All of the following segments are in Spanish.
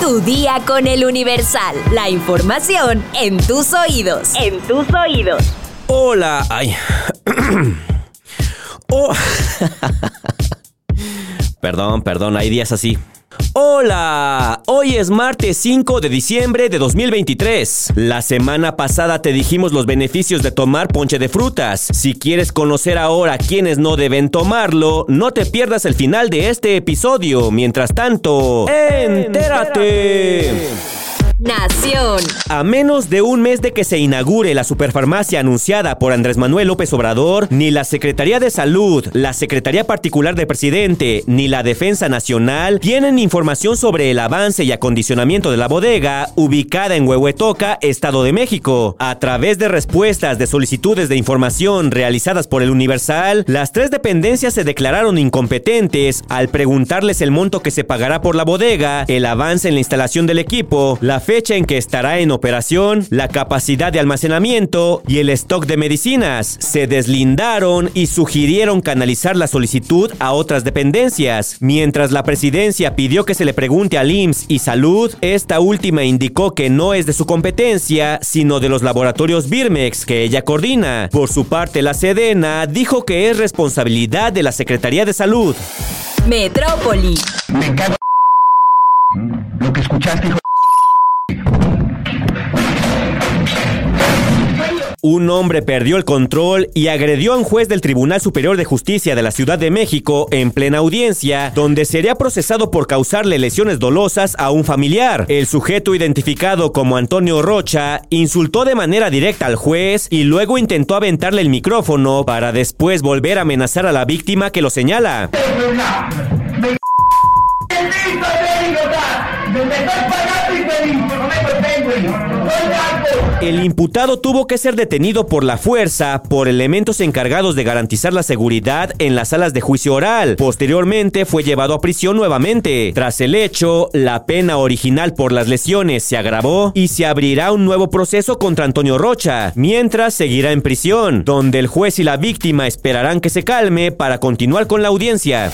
Tu día con el Universal. La información en tus oídos. En tus oídos. Hola. Ay. oh. perdón, perdón, hay días así. Hola, hoy es martes 5 de diciembre de 2023. La semana pasada te dijimos los beneficios de tomar ponche de frutas. Si quieres conocer ahora quiénes no deben tomarlo, no te pierdas el final de este episodio. Mientras tanto, entérate. Nación. A menos de un mes de que se inaugure la superfarmacia anunciada por Andrés Manuel López Obrador, ni la Secretaría de Salud, la Secretaría Particular de Presidente, ni la Defensa Nacional tienen información sobre el avance y acondicionamiento de la bodega ubicada en Huehuetoca, Estado de México. A través de respuestas de solicitudes de información realizadas por el Universal, las tres dependencias se declararon incompetentes al preguntarles el monto que se pagará por la bodega, el avance en la instalación del equipo, la fecha en que estará en operación, la capacidad de almacenamiento y el stock de medicinas. Se deslindaron y sugirieron canalizar la solicitud a otras dependencias. Mientras la presidencia pidió que se le pregunte al IMSS y Salud, esta última indicó que no es de su competencia, sino de los laboratorios Birmex que ella coordina. Por su parte, la Sedena dijo que es responsabilidad de la Secretaría de Salud. Metrópoli. Me cago. Lo que escuchaste, hijo. Un hombre perdió el control y agredió a un juez del Tribunal Superior de Justicia de la Ciudad de México en plena audiencia, donde sería procesado por causarle lesiones dolosas a un familiar. El sujeto identificado como Antonio Rocha insultó de manera directa al juez y luego intentó aventarle el micrófono para después volver a amenazar a la víctima que lo señala. El imputado tuvo que ser detenido por la fuerza por elementos encargados de garantizar la seguridad en las salas de juicio oral. Posteriormente fue llevado a prisión nuevamente. Tras el hecho, la pena original por las lesiones se agravó y se abrirá un nuevo proceso contra Antonio Rocha, mientras seguirá en prisión, donde el juez y la víctima esperarán que se calme para continuar con la audiencia.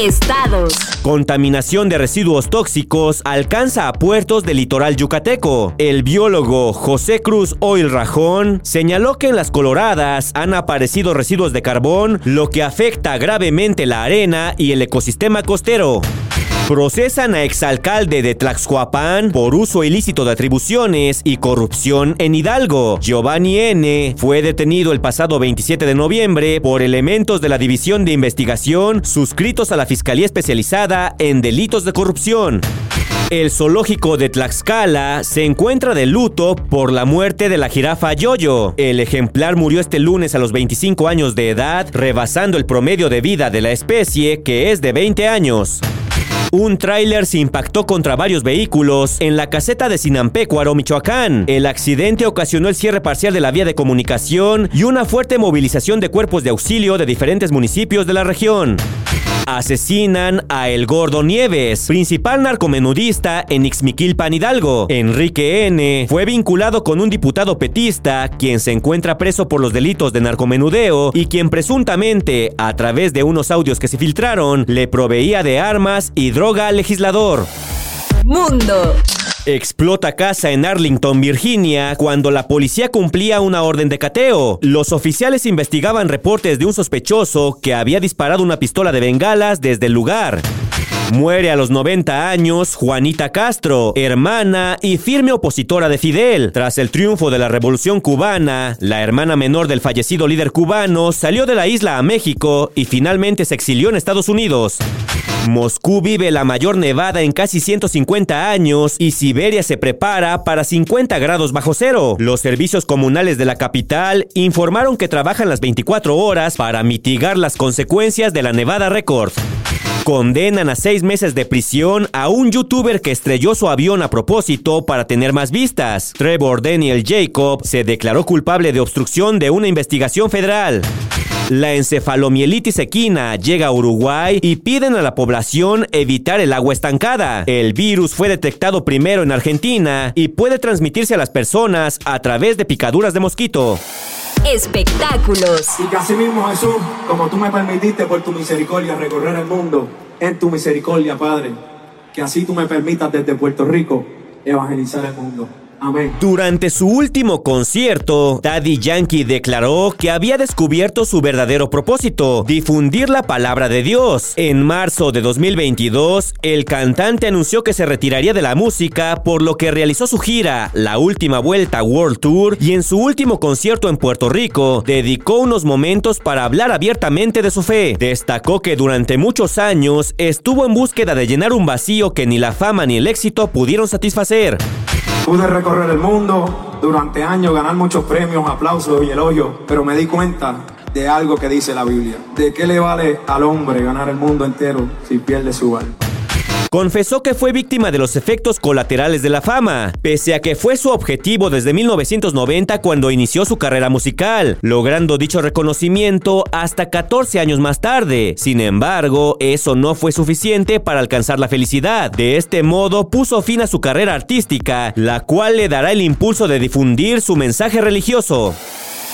Estados. Contaminación de residuos tóxicos alcanza a puertos del litoral yucateco. El biólogo José Cruz Oil Rajón señaló que en las coloradas han aparecido residuos de carbón, lo que afecta gravemente la arena y el ecosistema costero. Procesan a exalcalde de Tlaxcoapán por uso ilícito de atribuciones y corrupción en Hidalgo. Giovanni N. fue detenido el pasado 27 de noviembre por elementos de la División de Investigación suscritos a la Fiscalía Especializada en Delitos de Corrupción. El zoológico de Tlaxcala se encuentra de luto por la muerte de la jirafa Yoyo. El ejemplar murió este lunes a los 25 años de edad, rebasando el promedio de vida de la especie, que es de 20 años. Un tráiler se impactó contra varios vehículos en la caseta de Sinampecuaro, Michoacán. El accidente ocasionó el cierre parcial de la vía de comunicación y una fuerte movilización de cuerpos de auxilio de diferentes municipios de la región. Asesinan a El Gordo Nieves, principal narcomenudista en Ixmiquilpan, Hidalgo. Enrique N. fue vinculado con un diputado petista, quien se encuentra preso por los delitos de narcomenudeo y quien presuntamente, a través de unos audios que se filtraron, le proveía de armas y droga al legislador. Mundo. Explota casa en Arlington, Virginia, cuando la policía cumplía una orden de cateo. Los oficiales investigaban reportes de un sospechoso que había disparado una pistola de bengalas desde el lugar. Muere a los 90 años Juanita Castro, hermana y firme opositora de Fidel. Tras el triunfo de la Revolución cubana, la hermana menor del fallecido líder cubano salió de la isla a México y finalmente se exilió en Estados Unidos. Moscú vive la mayor nevada en casi 150 años y Siberia se prepara para 50 grados bajo cero. Los servicios comunales de la capital informaron que trabajan las 24 horas para mitigar las consecuencias de la nevada récord. Condenan a seis meses de prisión a un youtuber que estrelló su avión a propósito para tener más vistas. Trevor Daniel Jacob se declaró culpable de obstrucción de una investigación federal. La encefalomielitis equina llega a Uruguay y piden a la población evitar el agua estancada. El virus fue detectado primero en Argentina y puede transmitirse a las personas a través de picaduras de mosquito. Espectáculos. Y que así mismo Jesús, como tú me permitiste por tu misericordia recorrer el mundo, en tu misericordia, Padre. que así tú me permitas desde Puerto Rico evangelizar el mundo. Durante su último concierto, Daddy Yankee declaró que había descubierto su verdadero propósito, difundir la palabra de Dios. En marzo de 2022, el cantante anunció que se retiraría de la música, por lo que realizó su gira, la última vuelta World Tour, y en su último concierto en Puerto Rico, dedicó unos momentos para hablar abiertamente de su fe. Destacó que durante muchos años estuvo en búsqueda de llenar un vacío que ni la fama ni el éxito pudieron satisfacer. Pude recorrer el mundo durante años, ganar muchos premios, aplausos y elogios, pero me di cuenta de algo que dice la Biblia. ¿De qué le vale al hombre ganar el mundo entero si pierde su alma? Confesó que fue víctima de los efectos colaterales de la fama, pese a que fue su objetivo desde 1990 cuando inició su carrera musical, logrando dicho reconocimiento hasta 14 años más tarde. Sin embargo, eso no fue suficiente para alcanzar la felicidad. De este modo, puso fin a su carrera artística, la cual le dará el impulso de difundir su mensaje religioso.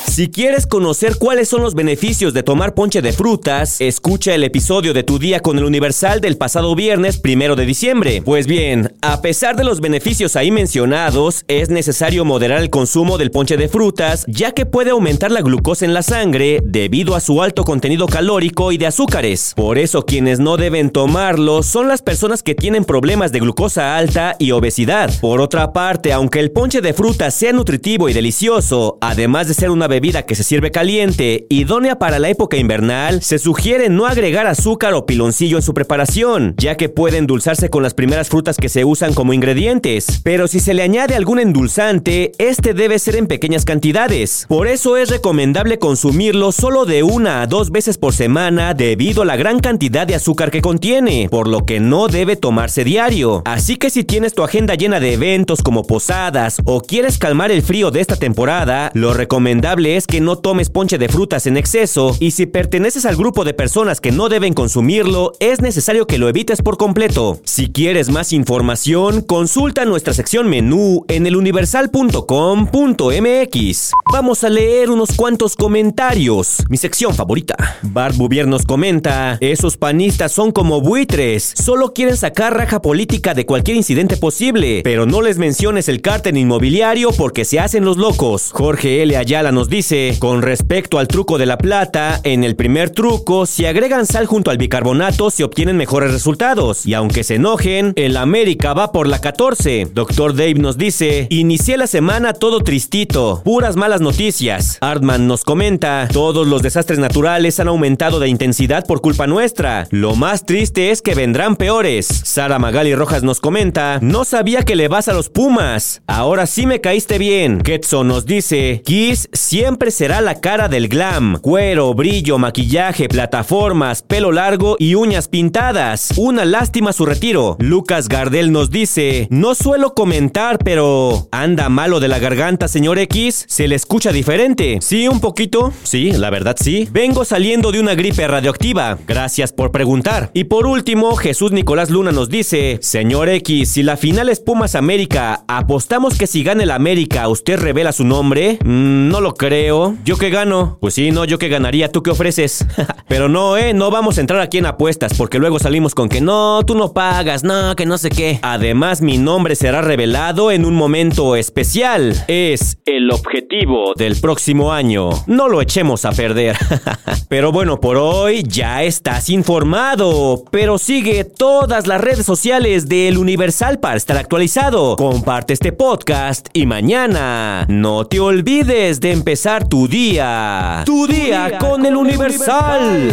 Si quieres conocer cuáles son los beneficios de tomar ponche de frutas, escucha el episodio de Tu Día con el Universal del pasado viernes primero de diciembre. Pues bien, a pesar de los beneficios ahí mencionados, es necesario moderar el consumo del ponche de frutas, ya que puede aumentar la glucosa en la sangre debido a su alto contenido calórico y de azúcares. Por eso quienes no deben tomarlo son las personas que tienen problemas de glucosa alta y obesidad. Por otra parte, aunque el ponche de frutas sea nutritivo y delicioso, además de ser una bebida bebida que se sirve caliente, idónea para la época invernal, se sugiere no agregar azúcar o piloncillo en su preparación, ya que puede endulzarse con las primeras frutas que se usan como ingredientes. Pero si se le añade algún endulzante, este debe ser en pequeñas cantidades. Por eso es recomendable consumirlo solo de una a dos veces por semana debido a la gran cantidad de azúcar que contiene, por lo que no debe tomarse diario. Así que si tienes tu agenda llena de eventos como posadas o quieres calmar el frío de esta temporada, lo recomendable es que no tomes ponche de frutas en exceso y si perteneces al grupo de personas que no deben consumirlo, es necesario que lo evites por completo. Si quieres más información, consulta nuestra sección menú en eluniversal.com.mx. Vamos a leer unos cuantos comentarios. Mi sección favorita. Bart Bouvier nos comenta, esos panistas son como buitres, solo quieren sacar raja política de cualquier incidente posible, pero no les menciones el cártel inmobiliario porque se hacen los locos. Jorge L. Ayala nos dice, con respecto al truco de la plata, en el primer truco, si agregan sal junto al bicarbonato se obtienen mejores resultados. Y aunque se enojen, el América va por la 14. Doctor Dave nos dice, inicié la semana todo tristito, puras malas noticias. Artman nos comenta, todos los desastres naturales han aumentado de intensidad por culpa nuestra. Lo más triste es que vendrán peores. Sara Magali Rojas nos comenta, no sabía que le vas a los Pumas. Ahora sí me caíste bien. Ketso nos dice, Kiss siempre será la cara del glam. Cuero, brillo, maquillaje, plataformas, pelo largo y uñas pintadas. Una lástima su retiro. Lucas Gardel nos dice, no suelo comentar, pero... ¿Anda malo de la garganta, señor X? ¿Se le escucha diferente? Sí, un poquito. Sí, la verdad sí. Vengo saliendo de una gripe radioactiva. Gracias por preguntar. Y por último, Jesús Nicolás Luna nos dice, señor X, si la final es Pumas América, ¿apostamos que si gana el América usted revela su nombre? Mm, no lo creo creo. ¿Yo qué gano? Pues sí, no, yo qué ganaría, ¿tú qué ofreces? Pero no, eh, no vamos a entrar aquí en apuestas porque luego salimos con que no, tú no pagas, no, que no sé qué. Además, mi nombre será revelado en un momento especial. Es el objetivo del próximo año. No lo echemos a perder. Pero bueno, por hoy ya estás informado. Pero sigue todas las redes sociales del Universal para estar actualizado. Comparte este podcast y mañana no te olvides de empezar tu día. Tu, día, con, el Universal.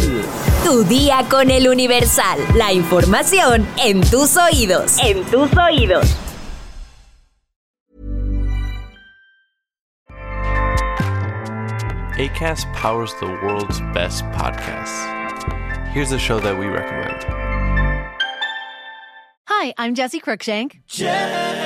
Tu día con el Universal. La información en tus oídos. En tus oídos. ACAST powers the world's best podcasts. Here's a show that we recommend. Hi, I'm Jesse Cruikshank. Jesse